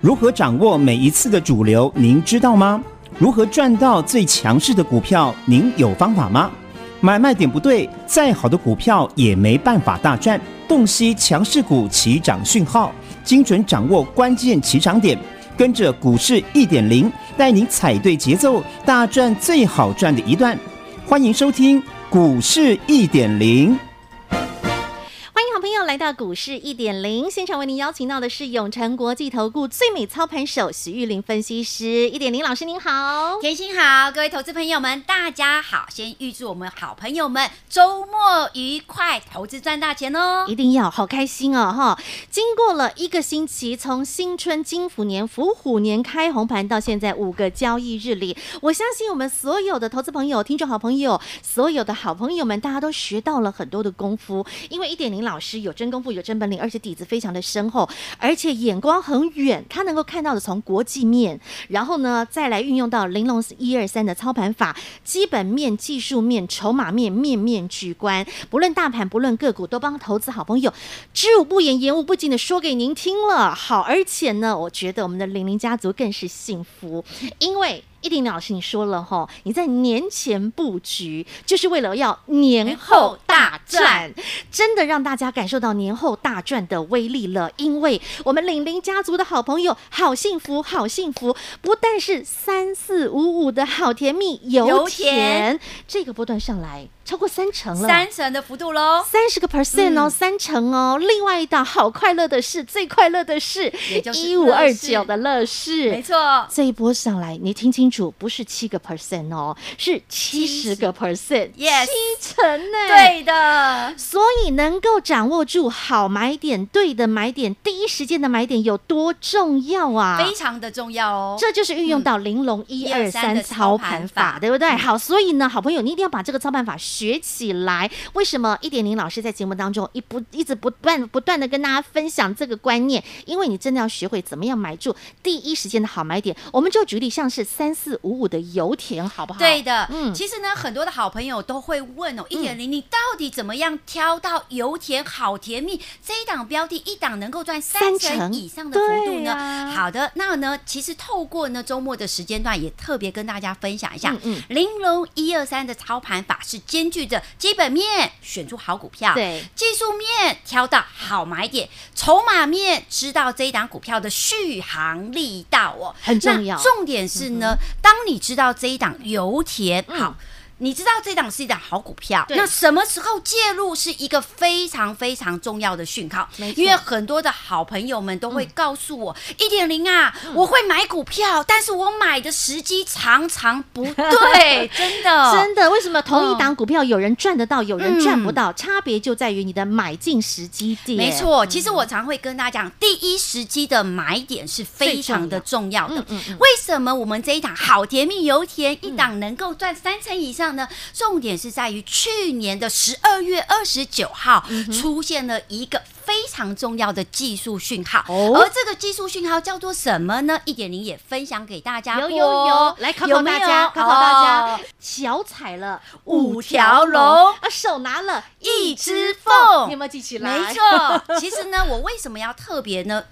如何掌握每一次的主流？您知道吗？如何赚到最强势的股票？您有方法吗？买卖点不对，再好的股票也没办法大赚。洞悉强势股起涨讯号，精准掌握关键起涨点，跟着股市一点零，带您踩对节奏，大赚最好赚的一段。欢迎收听股市一点零。来到股市一点零现场，为您邀请到的是永诚国际投顾最美操盘手徐玉玲分析师。一点零老师您好，甜心好，各位投资朋友们大家好。先预祝我们好朋友们周末愉快，投资赚大钱哦！一定要好开心哦哈！经过了一个星期，从新春金虎年伏虎年开红盘到现在五个交易日里，我相信我们所有的投资朋友、听众好朋友、所有的好朋友们，大家都学到了很多的功夫，因为一点零老师是有。真功夫有真本领，而且底子非常的深厚，而且眼光很远，他能够看到的从国际面，然后呢再来运用到玲珑一二三的操盘法，基本面、技术面、筹码面，面面俱观，不论大盘，不论个股，都帮投资好朋友知无不言，言无不尽的说给您听了。好，而且呢，我觉得我们的玲玲家族更是幸福，因为。一点零老师，你说了哈，你在年前布局，就是为了要年后大赚，真的让大家感受到年后大赚的威力了。因为我们领玲家族的好朋友，好幸福，好幸福，不但是三四五五的好甜蜜油田，这个波段上来。超过三成了，三成的幅度喽，三十个 percent 哦，三成哦。另外一档好快乐的事，最快乐的事，也就是一五二九的乐视，没错。这一波上来，你听清楚，不是七个 percent 哦，是七十个 percent，yes，七成呢，对的。所以能够掌握住好买点，对的买点，第一时间的买点有多重要啊？非常的重要哦。这就是运用到玲珑一二三操盘法，对不对？好，所以呢，好朋友，你一定要把这个操盘法学起来，为什么一点零老师在节目当中一不一直不断不断的跟大家分享这个观念？因为你真的要学会怎么样买住第一时间的好买点。我们就举例，像是三四五五的油田，好不好？对的，嗯，其实呢，很多的好朋友都会问哦，一点零，你到底怎么样挑到油田好甜蜜这一档标的，一档能够赚三成以上的幅度呢？啊、好的，那呢，其实透过呢周末的时间段，也特别跟大家分享一下，嗯，玲珑一二三的操盘法是兼具着。基本面选出好股票，对，技术面挑到好买点，筹码面知道这一档股票的续航力道哦，很重要。重点是呢，嗯、当你知道这一档油田、嗯、好。你知道这档是一档好股票，那什么时候介入是一个非常非常重要的讯号。因为很多的好朋友们都会告诉我，一点零啊，我会买股票，但是我买的时机常常不对，真的，真的。为什么同一档股票有人赚得到，有人赚不到？差别就在于你的买进时机点。没错，其实我常会跟大家讲，第一时机的买点是非常的重要的。为什么我们这一档好甜蜜油田一档能够赚三成以上？呢，重点是在于去年的十二月二十九号出现了一个非常重要的技术讯号，而这个技术讯号叫做什么呢？一点零也分享给大家，有有有，来考考大家，考考大家，脚踩了五条龙，啊，手拿了一只凤，你有没有记起来？没错，其实呢，我为什么要特别呢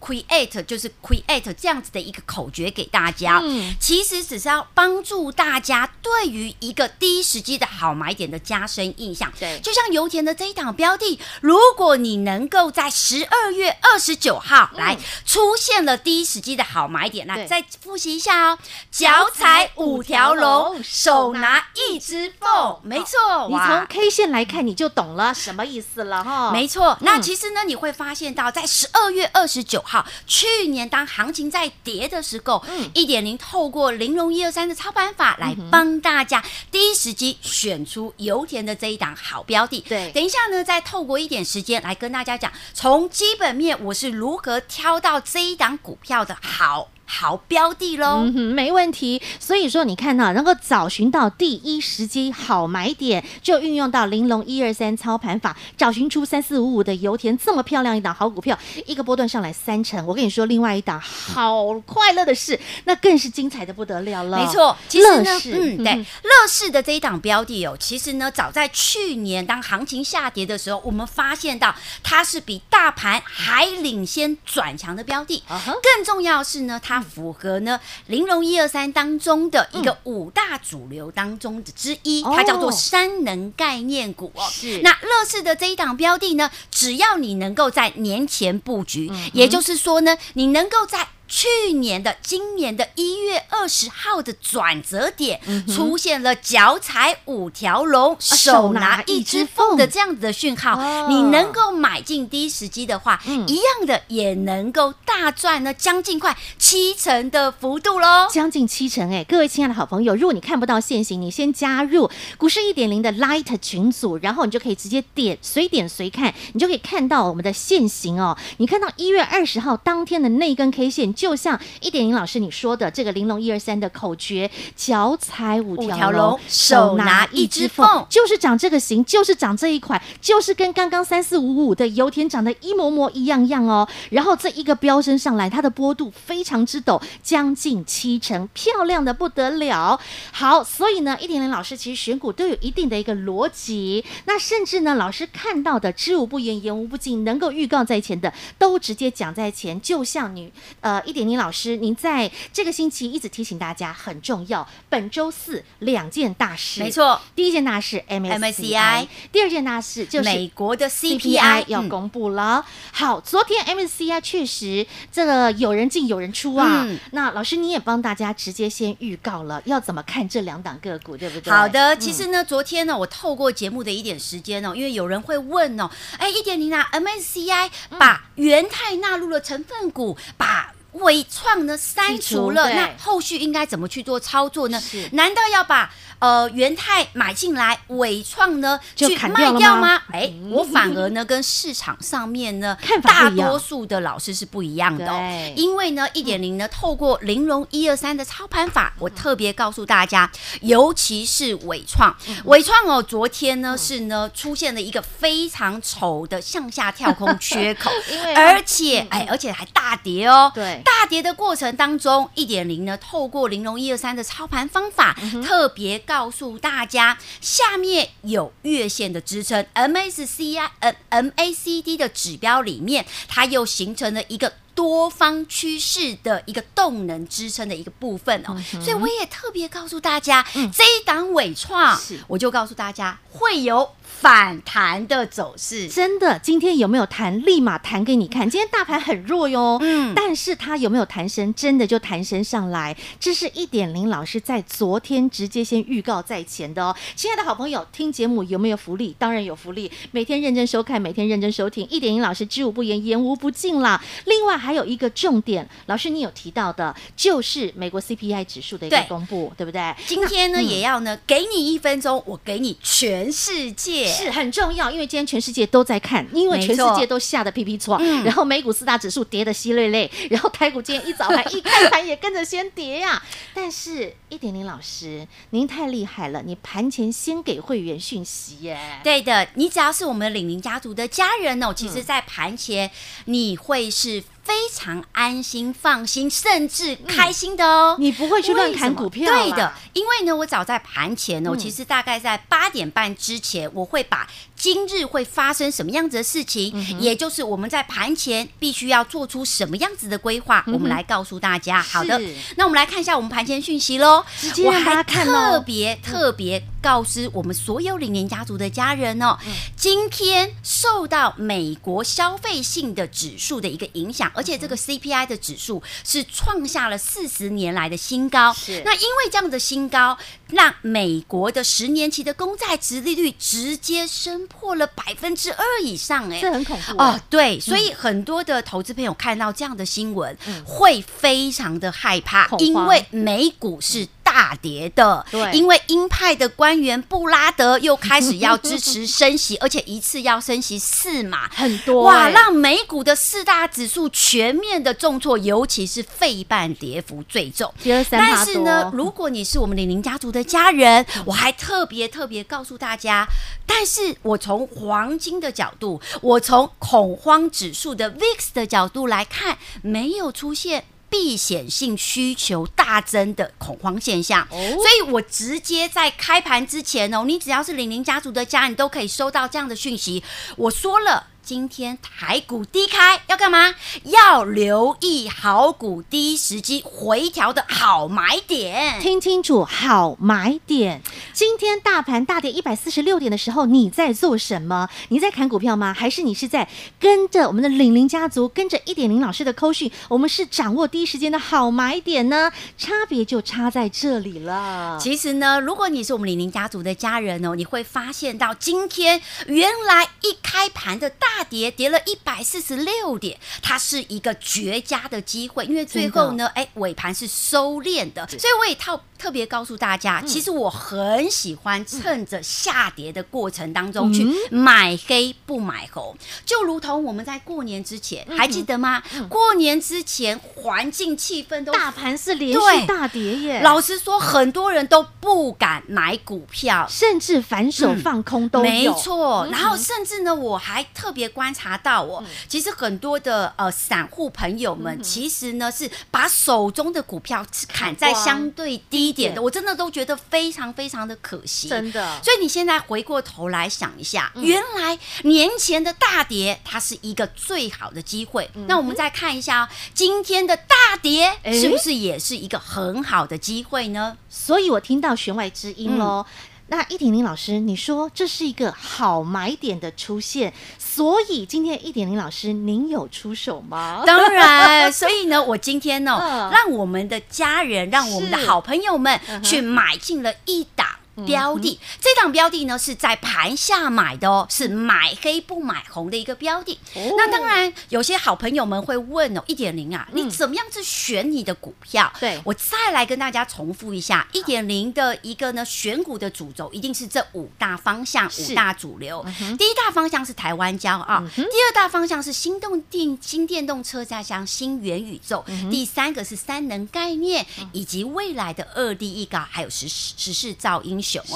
？Create 就是 Create 这样子的一个口诀给大家，嗯，其实只是要帮助大家对于一个第一时机的好买点的加深印象。对，就像油田的这一档标的，如果你能够在十二月二十九号来出现了第一时机的好买点，那再复习一下哦，脚踩五条龙，手拿一只凤，没错，你从 K 线来看你就懂了什么意思了哈。没错，那其实呢，你会发现到在十二月二十九。好，去年当行情在跌的时候，嗯，一点零透过玲珑一二三的操盘法来帮大家第一时机选出油田的这一档好标的。对，等一下呢，再透过一点时间来跟大家讲，从基本面我是如何挑到这一档股票的好。好标的喽。嗯哼，没问题。所以说，你看到能够找寻到第一时机好买点，就运用到玲珑一二三操盘法，找寻出三四五五的油田这么漂亮一档好股票，一个波段上来三成。我跟你说，另外一档好快乐的事，那更是精彩的不得了了。没错，其实呢，视嗯，对，乐视的这一档标的哦，其实呢，早在去年当行情下跌的时候，我们发现到它是比大盘还领先转强的标的。Uh huh、更重要是呢，它符合呢玲珑一二三当中的一个五大主流当中的之一，嗯、它叫做三能概念股哦。是，那乐视的这一档标的呢，只要你能够在年前布局，嗯、也就是说呢，你能够在。去年的今年的一月二十号的转折点，嗯、出现了脚踩五条龙，手拿一只凤的这样子的讯号。哦、你能够买进第一时机的话，嗯、一样的也能够大赚呢，将近快七成的幅度喽，将近七成哎！各位亲爱的好朋友，如果你看不到现行，你先加入股市一点零的 Light 群组，然后你就可以直接点随点随看，你就可以看到我们的线型哦。你看到一月二十号当天的那根 K 线。就像一点零老师你说的这个玲珑一二三的口诀，脚踩五条龙，手拿一只凤，就是长这个形，就是长这一款，就是跟刚刚三四五五的油田长得一模模一样样哦。然后这一个飙升上来，它的波度非常之陡，将近七成，漂亮的不得了。好，所以呢，一点零老师其实选股都有一定的一个逻辑。那甚至呢，老师看到的知无不言，言无不尽，能够预告在前的，都直接讲在前。就像你呃。一点零老师，您在这个星期一直提醒大家很重要。本周四两件大事，没错。第一件大事 MSCI，第二件大事就是美国的 CPI 要公布了。好，昨天 MSCI 确实这个有人进有人出啊。那老师你也帮大家直接先预告了，要怎么看这两档个股，对不对？好的，其实呢，昨天呢，我透过节目的一点时间哦，因为有人会问哦，哎，一点零啊，MSCI 把元泰纳入了成分股，把纬创呢删除了，那后续应该怎么去做操作呢？难道要把呃元泰买进来，伟创呢就去卖掉吗？哎，我反而呢跟市场上面呢大多数的老师是不一样的哦。因为呢一点零呢透过玲珑一二三的操盘法，我特别告诉大家，尤其是伟创，伟创哦，昨天呢是呢出现了一个非常丑的向下跳空缺口，而且哎而且还大跌哦。对。大跌的过程当中，一点零呢，透过玲珑一二三的操盘方法，嗯、特别告诉大家，下面有月线的支撑，MSCI 呃 MACD 的指标里面，它又形成了一个多方趋势的一个动能支撑的一个部分哦，嗯、所以我也特别告诉大家，嗯、这一档尾创，我就告诉大家会有。反弹的走势，真的，今天有没有弹？立马弹给你看。今天大盘很弱哟，嗯，但是它有没有弹升？真的就弹升上来。这是一点零老师在昨天直接先预告在前的哦。亲爱的好朋友，听节目有没有福利？当然有福利，每天认真收看，每天认真收听，一点零老师知无不言，言无不尽啦。另外还有一个重点，老师你有提到的，就是美国 CPI 指数的一个公布，对，对不对？今天呢，嗯、也要呢，给你一分钟，我给你全世界。是很重要，因为今天全世界都在看，因为全世界都吓得屁屁错，嗯、然后美股四大指数跌得稀累累，然后台股今天一早盘一开盘也跟着先跌呀、啊。但是一点零老师，您太厉害了，你盘前先给会员讯息耶。对的，你只要是我们的领宁家族的家人哦，其实在盘前你会是。非常安心、放心，甚至开心的哦。你不会去乱砍股票？对的，因为呢，我早在盘前呢，我其实大概在八点半之前，我会把今日会发生什么样子的事情，也就是我们在盘前必须要做出什么样子的规划，我们来告诉大家。好的，那我们来看一下我们盘前讯息喽。我还特别特别告知我们所有领年家族的家人哦，今天受到美国消费性的指数的一个影响。而且这个 CPI 的指数是创下了四十年来的新高。是，那因为这样的新高，让美国的十年期的公债殖利率直接升破了百分之二以上。哎，这很恐怖哦。对，所以很多的投资朋友看到这样的新闻，会非常的害怕，因为美股是。大跌的。对，因为鹰派的官员布拉德又开始要支持升息，而且一次要升息四码，很多哇，让美股的四大指数全面的重挫，尤其是费半跌幅最重。但是呢，如果你是我们李宁家族的家人，我还特别特别告诉大家，但是我从黄金的角度，我从恐慌指数的 VIX 的角度来看，没有出现。避险性需求大增的恐慌现象，所以我直接在开盘之前哦，你只要是玲玲家族的家你，都可以收到这样的讯息。我说了。今天台股低开要干嘛？要留意好股低时机回调的好买点。听清楚，好买点。今天大盘大跌一百四十六点的时候，你在做什么？你在砍股票吗？还是你是在跟着我们的李宁家族，跟着一点零老师的扣讯？我们是掌握第一时间的好买点呢？差别就差在这里了。其实呢，如果你是我们李宁家族的家人哦，你会发现到今天原来一开盘的大。大跌跌了一百四十六点，它是一个绝佳的机会，因为最后呢，哎，尾盘是收敛的，所以我也套。特别告诉大家，其实我很喜欢趁着下跌的过程当中去买黑不买红，就如同我们在过年之前，还记得吗？过年之前环境气氛都大盘是连续大跌耶。老实说，很多人都不敢买股票，甚至反手放空都有。没错，然后甚至呢，我还特别观察到，哦其实很多的呃散户朋友们，其实呢是把手中的股票砍在相对低。点的，我真的都觉得非常非常的可惜，真的。所以你现在回过头来想一下，原来年前的大跌，它是一个最好的机会。那我们再看一下今天的大跌，是不是也是一个很好的机会呢？所以我听到弦外之音喽。那易婷玲老师，你说这是一个好买点的出现，所以今天易婷玲老师您有出手吗？当然，所以呢，我今天呢、哦，让我们的家人，让我们的好朋友们去买进了一档。标的这档标的呢，是在盘下买的哦，是买黑不买红的一个标的。哦、那当然，有些好朋友们会问哦，一点零啊，你怎么样去选你的股票？对、嗯、我再来跟大家重复一下，一点零的一个呢选股的主轴一定是这五大方向，五大主流。嗯、第一大方向是台湾骄傲，嗯、第二大方向是新动电、新电动车，再加上新元宇宙。嗯、第三个是三能概念，嗯、以及未来的二 D 一高，还有时时势造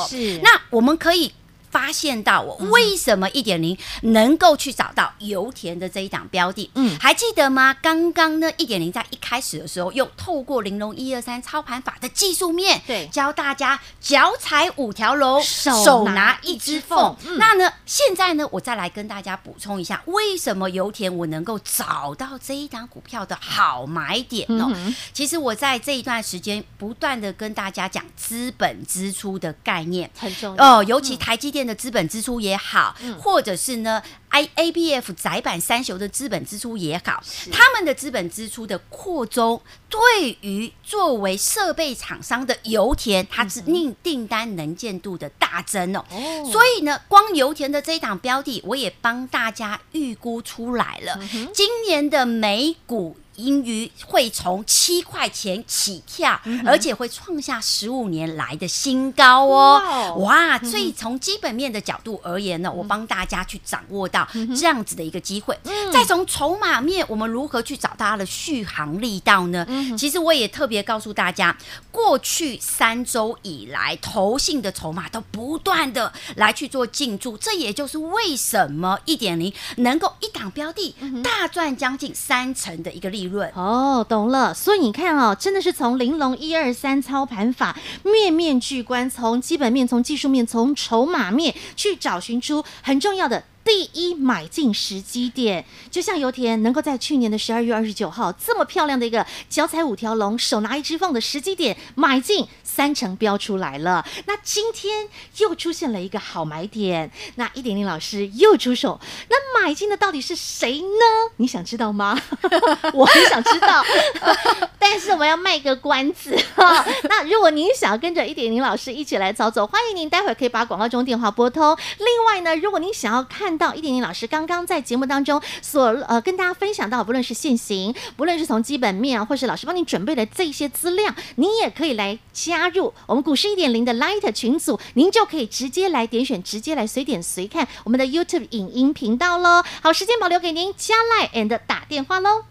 是，那我们可以。发现到我为什么一点零能够去找到油田的这一档标的？嗯，还记得吗？刚刚呢，一点零在一开始的时候，又透过玲珑一二三操盘法的技术面，对，教大家脚踩五条龙，手拿一只凤。那呢，现在呢，我再来跟大家补充一下，为什么油田我能够找到这一档股票的好买点呢？其实我在这一段时间不断的跟大家讲资本支出的概念，很重要哦，尤其台积电。的资本支出也好，或者是呢，I A B F 窄板三雄的资本支出也好，他们的资本支出的扩增，对于作为设备厂商的油田，它是订订单能见度的大增哦。所以呢，光油田的这一档标的，我也帮大家预估出来了，今年的美股。盈余会从七块钱起跳，嗯、而且会创下十五年来的新高哦！哇，所以从基本面的角度而言呢，嗯、我帮大家去掌握到这样子的一个机会。嗯、再从筹码面，我们如何去找到它的续航力道呢？嗯、其实我也特别告诉大家，过去三周以来，投信的筹码都不断的来去做进驻，这也就是为什么一点零能够一档标的大赚将近三成的一个利。润哦，懂了。所以你看哦，真的是从玲珑一二三操盘法，面面俱观，从基本面、从技术面、从筹码面去找寻出很重要的。第一买进时机点，就像油田能够在去年的十二月二十九号这么漂亮的一个脚踩五条龙，手拿一只凤的时机点买进，三成标出来了。那今天又出现了一个好买点，那一点零老师又出手，那买进的到底是谁呢？你想知道吗？我很想知道。但是我们要卖个关子哈。那如果您想要跟着一点零老师一起来操作，欢迎您待会可以把广告中电话拨通。另外呢，如果您想要看到一点零老师刚刚在节目当中所呃跟大家分享到，不论是现行，不论是从基本面，或是老师帮你准备的这些资料，您也可以来加入我们股市一点零的 Light 群组，您就可以直接来点选，直接来随点随看我们的 YouTube 影音频道喽。好，时间保留给您加 Line and 打电话喽。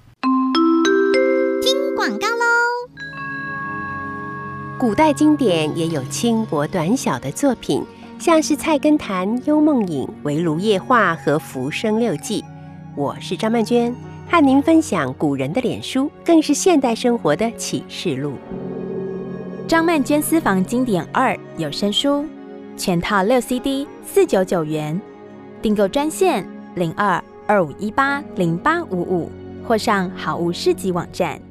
听广告喽！古代经典也有轻薄短小的作品，像是《菜根谭》《幽梦影》《围炉夜话》和《浮生六记》。我是张曼娟，和您分享古人的脸书，更是现代生活的启示录。张曼娟私房经典二有声书，全套六 CD，四九九元，订购专线零二二五一八零八五五，或上好物市集网站。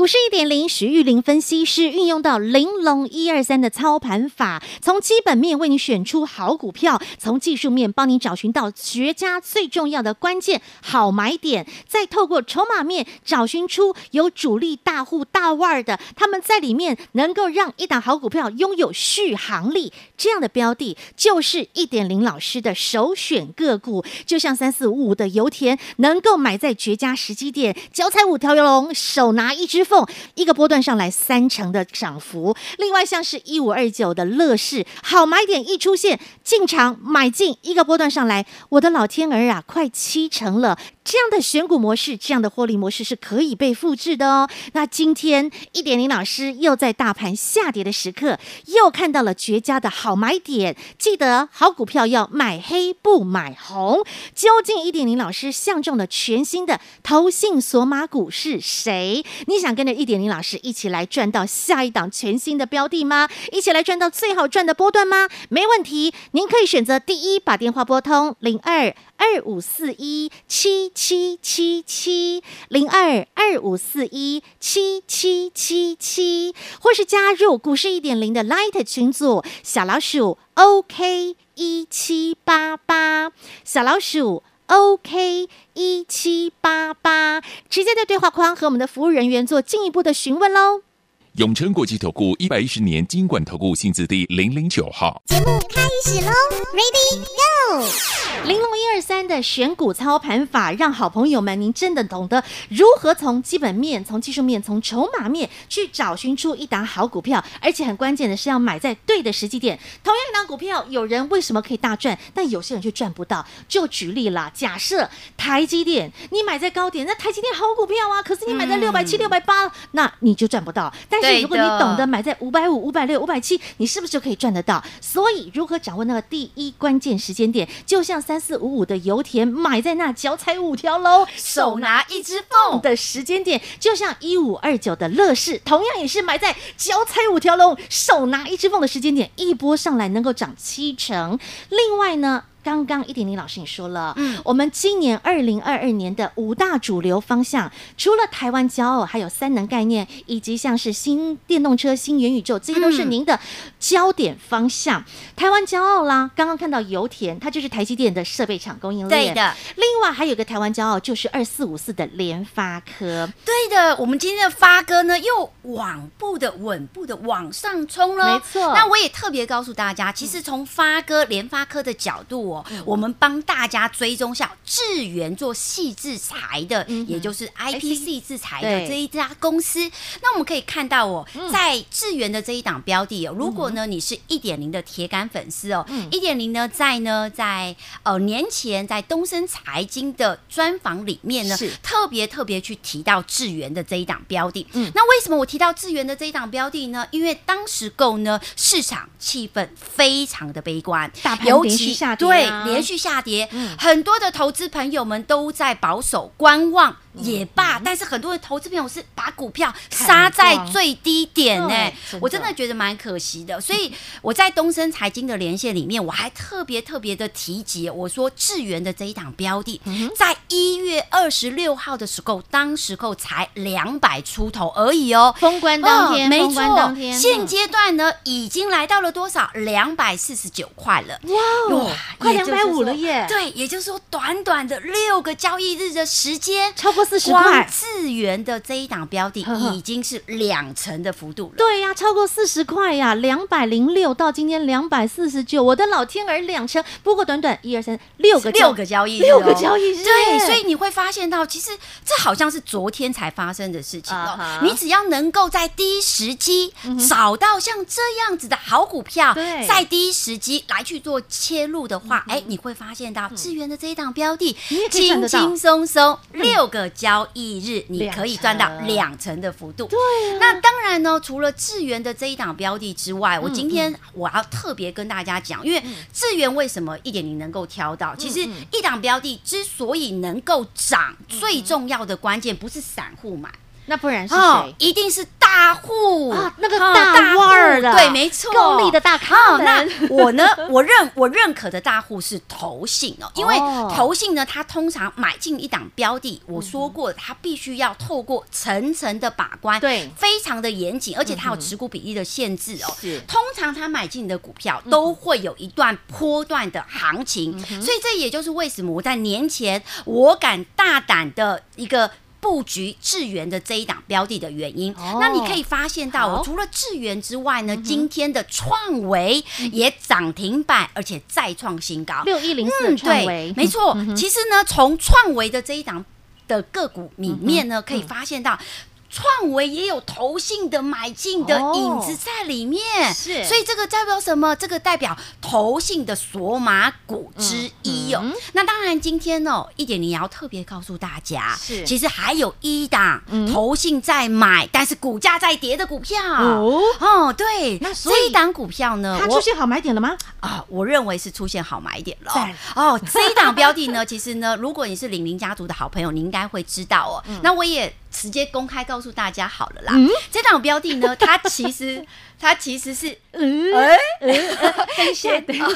股市一点零，徐玉玲分析师运用到玲珑一二三的操盘法，从基本面为你选出好股票，从技术面帮你找寻到绝佳最重要的关键好买点，再透过筹码面找寻出有主力大户大腕的，他们在里面能够让一档好股票拥有续航力，这样的标的就是一点零老师的首选个股，就像三四五五的油田，能够买在绝佳时机点，脚踩五条龙，手拿一只。一个波段上来三成的涨幅，另外像是一五二九的乐视，好买点一出现，进场买进一个波段上来，我的老天儿啊，快七成了！这样的选股模式，这样的获利模式是可以被复制的哦。那今天一点零老师又在大盘下跌的时刻，又看到了绝佳的好买点，记得好股票要买黑不买红。究竟一点零老师相中的全新的投信索马股是谁？你想跟着一点零老师一起来赚到下一档全新的标的吗？一起来赚到最好赚的波段吗？没问题，您可以选择第一，把电话拨通零二二五四一七七七七零二二五四一七七七七，或是加入股市一点零的 Light 群组，小老鼠 OK 一七八八，小老鼠 OK 一七八八，直接在对话框和我们的服务人员做进一步的询问喽。永诚国际投顾一百一十年金管投顾新字第零零九号。节目开始喽，Ready Go！玲珑一二三的选股操盘法，让好朋友们，您真的懂得如何从基本面、从技术面、从筹码面去找寻出一档好股票，而且很关键的是要买在对的时机点。同样一档股票，有人为什么可以大赚，但有些人却赚不到？就举例啦，假设台积电，你买在高点，那台积电好股票啊，可是你买在六百七、六百八，那你就赚不到。但是如果你懂得买在五百五、五百六、五百七，你是不是就可以赚得到？所以，如何掌握那个第一关键时间点，就像。三四五五的油田买在那脚踩五条龙，手拿一只凤的时间点，就像一五二九的乐视，同样也是买在脚踩五条龙，手拿一只凤的时间点，一波上来能够涨七成。另外呢，刚刚一点零老师你说了，嗯，我们今年二零二二年的五大主流方向，除了台湾骄傲，还有三能概念，以及像是新电动车、新元宇宙，这些都是您的焦点方向。嗯、台湾骄傲啦，刚刚看到油田，它就是台积电的设备厂供应链。对的。另外还有个台湾骄傲，就是二四五四的联发科。对的，我们今天的发哥呢，又稳步的、稳步的往上冲了。没错。那我也特别告诉大家，其实从发哥、联发科的角度。我们帮大家追踪下智源做细制裁的，嗯、也就是 IPC 制裁的这一家公司。那我们可以看到哦，在智源的这一档标的哦，如果呢你是一点零的铁杆粉丝哦，一点零呢在呢在呃年前在东森财经的专访里面呢，是特别特别去提到智源的这一档标的。嗯，那为什么我提到智源的这一档标的呢？因为当时购呢市场气氛非常的悲观，大盘连续下跌。对，连续下跌，嗯、很多的投资朋友们都在保守观望。也罢，嗯、但是很多的投资朋友是把股票杀在最低点呢、欸，我真的觉得蛮可惜的。所以我在东森财经的连线里面，我还特别特别的提及，我说智源的这一档标的，在一月二十六号的时候，当时候才两百出头而已哦，封关当天，哦、没错，现阶段呢已经来到了多少？两百四十九块了，哇，哇快两百五了耶！对，也就是说短短的六个交易日的时间，超过。过四十块。光智原的这一档标的已经是两成的幅度了。对呀、啊，超过四十块呀，两百零六到今天两百四十九，我的老天儿，两成！不过短短一二三六个六个交易日、哦，六个交易日，对，所以你会发现到，其实这好像是昨天才发生的事情哦。Uh -huh. 你只要能够在第一时机找到像这样子的好股票，对，在第一时机来去做切入的话，哎、uh 你会发现到智源的这一档标的，轻轻松松六个交易日，你可以赚到两成的幅度。对、啊，那当然呢，除了智源的这一档标的之外，我今天我要特别跟大家讲，因为智源为什么一点零能够挑到？其实一档标的之所以能够涨，最重要的关键不是散户买。那不然是谁？哦，一定是大户啊，那个大户的，对，没错，够力的大咖。哦。那我呢？我认我认可的大户是投信哦，因为投信呢，它通常买进一档标的，我说过，它必须要透过层层的把关，对，非常的严谨，而且它有持股比例的限制哦。是，通常它买进的股票都会有一段波段的行情，所以这也就是为什么我在年前我敢大胆的一个。布局智源的这一档标的的原因，哦、那你可以发现到，我除了智源之外呢，今天的创维也涨停板，而且再创新高，六一零四创维，没错、嗯。其实呢，从创维的这一档的个股里面呢，可以发现到。创维也有投信的买进的影子在里面，哦、是，所以这个代表什么？这个代表投信的索马股之一哦。那当然，今天哦，一点零也要特别告诉大家，是，其实还有一档投信在买、嗯，但是股价在跌的股票哦，哦，对，那所以这一档股票呢，它出现好买点了吗？啊，我认为是出现好买点了。哦，这一档标的呢，其实呢，如果你是领领家族的好朋友，你应该会知道哦。嗯、那我也。直接公开告诉大家好了啦。嗯、这档标的呢，它其实它其实是，嗯，哎、欸，等一下，等一下，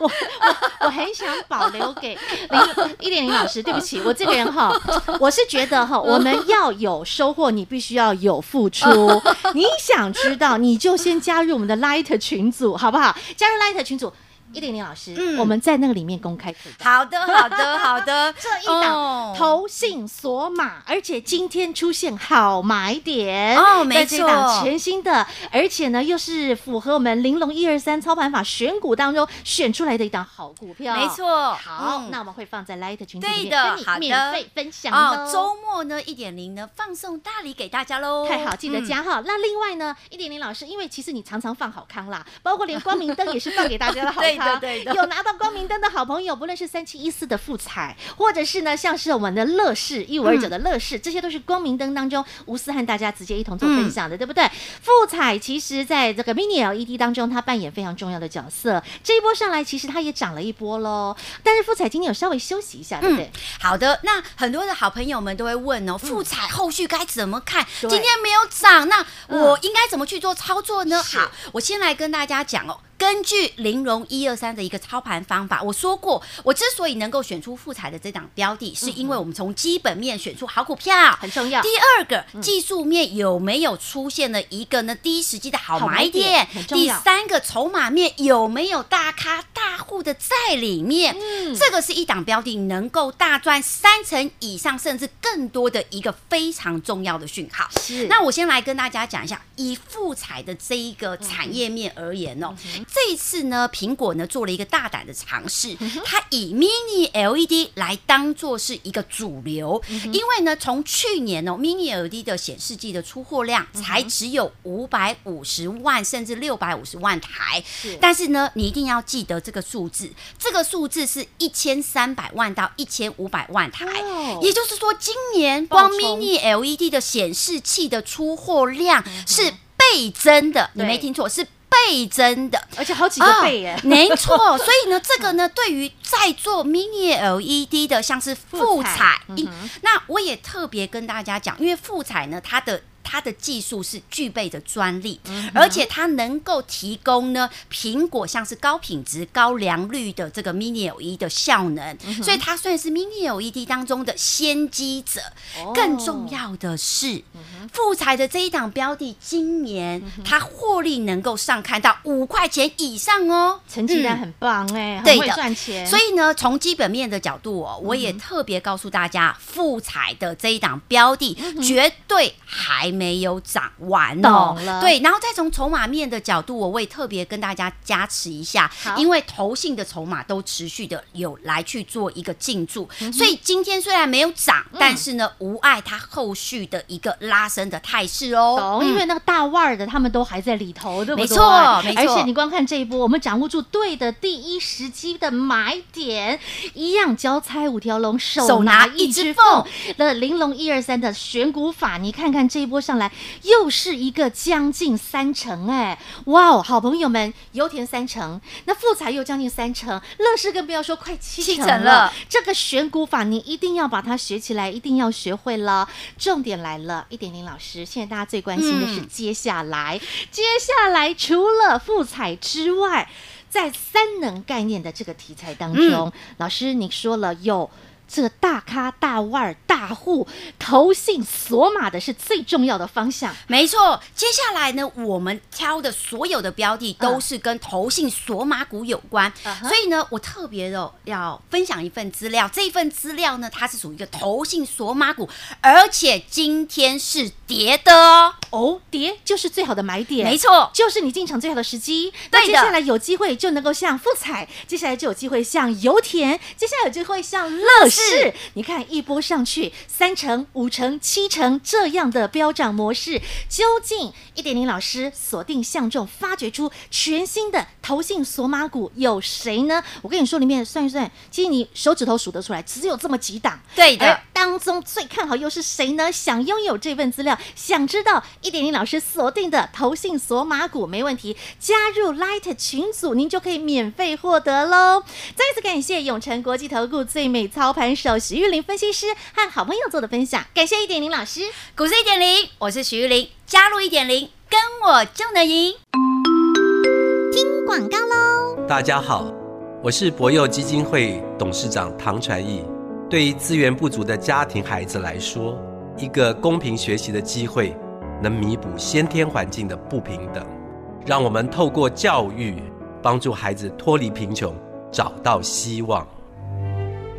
我我我很想保留给零一点零老师。对不起，我这个人哈，我是觉得哈，我们要有收获，你必须要有付出。你想知道，你就先加入我们的 Light 群组，好不好？加入 Light 群组。一点零老师、嗯，我们在那个里面公开。好的，好的，好的。这一档投信锁码，而且今天出现好买点哦，没错，这档全新的，而且呢又是符合我们玲珑一二三操盘法选股当中选出来的一档好股票。没错，好、嗯，那我们会放在 Light 群组里面跟你免费分享哦。周末呢，一点零呢放送大礼给大家喽，太好，记得加号、嗯。那另外呢，一点零老师，因为其实你常常放好康啦，包括连光明灯也是放给大家的好康。有拿到光明灯的好朋友，不论是三七一四的富彩，或者是呢，像是我们的乐视一五二九的乐视，这些都是光明灯当中无私和大家直接一同做分享的，对不对？富彩其实在这个 mini LED 当中，它扮演非常重要的角色。这一波上来，其实它也涨了一波喽。但是富彩今天有稍微休息一下，对不对？好的，那很多的好朋友们都会问哦，富彩后续该怎么看？今天没有涨，那我应该怎么去做操作呢？好，我先来跟大家讲哦。根据玲珑一二三的一个操盘方法，我说过，我之所以能够选出富彩的这档标的，是因为我们从基本面选出好股票很重要。第二个，技术面有没有出现了一个呢第一时机的好买点？第三个，筹码面有没有大咖大户的在里面？嗯，这个是一档标的能够大赚三成以上甚至更多的一个非常重要的讯号。是。那我先来跟大家讲一下，以富彩的这一个产业面而言哦。这一次呢，苹果呢做了一个大胆的尝试，它以 Mini LED 来当做是一个主流，因为呢，从去年哦，Mini LED 的显示器的出货量才只有五百五十万甚至六百五十万台，但是呢，你一定要记得这个数字，这个数字是一千三百万到一千五百万台，也就是说，今年光 Mini LED 的显示器的出货量是倍增的，你没听错，是。倍增的，而且好几个倍耶，哦、没错。所以呢，这个呢，对于在做 Mini LED 的，像是富彩，嗯，那我也特别跟大家讲，因为富彩呢，它的。它的技术是具备着专利，嗯、而且它能够提供呢苹果像是高品质、高良率的这个 Mini LED 的效能，嗯、所以它算是 Mini LED 当中的先机者。哦、更重要的是，富彩的这一档标的，今年它获利能够上看到五块钱以上哦，成绩单很棒哎、欸，对赚钱。所以呢，从基本面的角度哦，我也特别告诉大家，富彩的这一档标的绝对还没有涨完哦。懂了。对，然后再从筹码面的角度，我也特别跟大家加持一下，因为投信的筹码都持续的有来去做一个进驻，所以今天虽然没有涨，但是呢，无碍它后续的一个拉升的态势哦。懂，因为那个大腕儿的他们都还在里头，对不对？没错，没错。而且你光看这一波，我们掌握住对的第一时机的买点，一样交差五条龙，手拿一只凤。那玲珑一二三的选股法，你看看这一波上来，又是一个将近三成哎，哇哦，好朋友们，油田三成，那富彩又将近三成，乐视更不要说快七成了。七成了。这个选股法你一定要把它学起来，一定要学会了。重点来了，一点零老师，现在大家最关心的是接下来，嗯、接下来除了富彩之外，在三能概念的这个题材当中，嗯、老师你说了有。这个大咖、大腕、大户、投信索马的是最重要的方向。没错，接下来呢，我们挑的所有的标的都是跟投信索马股有关，嗯、所以呢，我特别的要分享一份资料。这一份资料呢，它是属于一个投信索马股，而且今天是跌的哦。哦，跌就是最好的买点，没错，就是你进场最好的时机。那，接下来有机会就能够像富彩，接下来就有机会像油田，接下来有机会像乐。是，你看一波上去三成、五成、七成这样的飙涨模式，究竟一点零老师锁定相中，发掘出全新的投信索马股有谁呢？我跟你说，里面算一算，其实你手指头数得出来，只有这么几档。对的，当中最看好又是谁呢？想拥有这份资料，想知道一点零老师锁定的投信索马股，没问题，加入 Light 群组，您就可以免费获得喽。再一次感谢永诚国际投顾最美操盘手徐玉玲分析师和好朋友做的分享，感谢一点零老师。股市一点零，我是徐玉玲，加入一点零，跟我就能赢。听广告喽！大家好，我是博幼基金会董事长唐传义。对于资源不足的家庭孩子来说，一个公平学习的机会，能弥补先天环境的不平等。让我们透过教育，帮助孩子脱离贫穷，找到希望。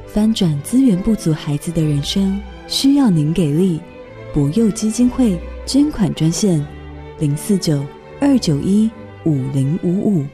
翻转资源不足孩子的人生，需要您给力。博幼基金会捐款专线：零四九二九一五零五五。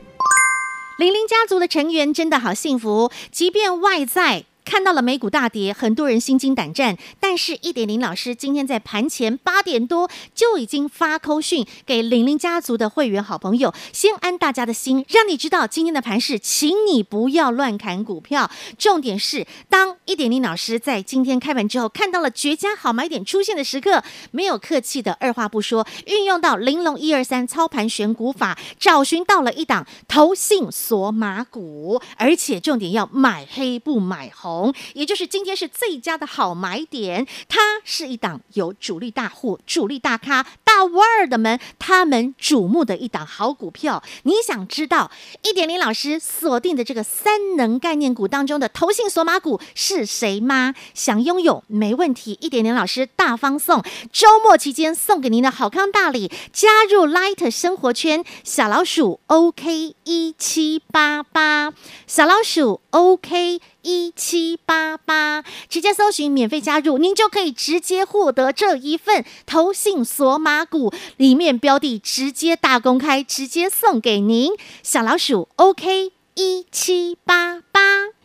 玲玲家族的成员真的好幸福，即便外在。看到了美股大跌，很多人心惊胆战。但是，一点零老师今天在盘前八点多就已经发扣讯给玲玲家族的会员好朋友，先安大家的心，让你知道今天的盘势，请你不要乱砍股票。重点是，当一点零老师在今天开盘之后看到了绝佳好买点出现的时刻，没有客气的，二话不说，运用到玲珑一二三操盘选股法，找寻到了一档投信锁码股，而且重点要买黑不买红。也就是今天是最佳的好买点，它是一档有主力大户、主力大咖、大腕儿的们他们瞩目的一档好股票。你想知道一点零老师锁定的这个三能概念股当中的投信锁码股是谁吗？想拥有没问题，一点零老师大方送，周末期间送给您的好康大礼，加入 Light 生活圈小老鼠 OK 一七八八，小老鼠 OK。一七八八，直接搜寻免费加入，您就可以直接获得这一份投信索马股里面标的，直接大公开，直接送给您。小老鼠 OK 一七八八。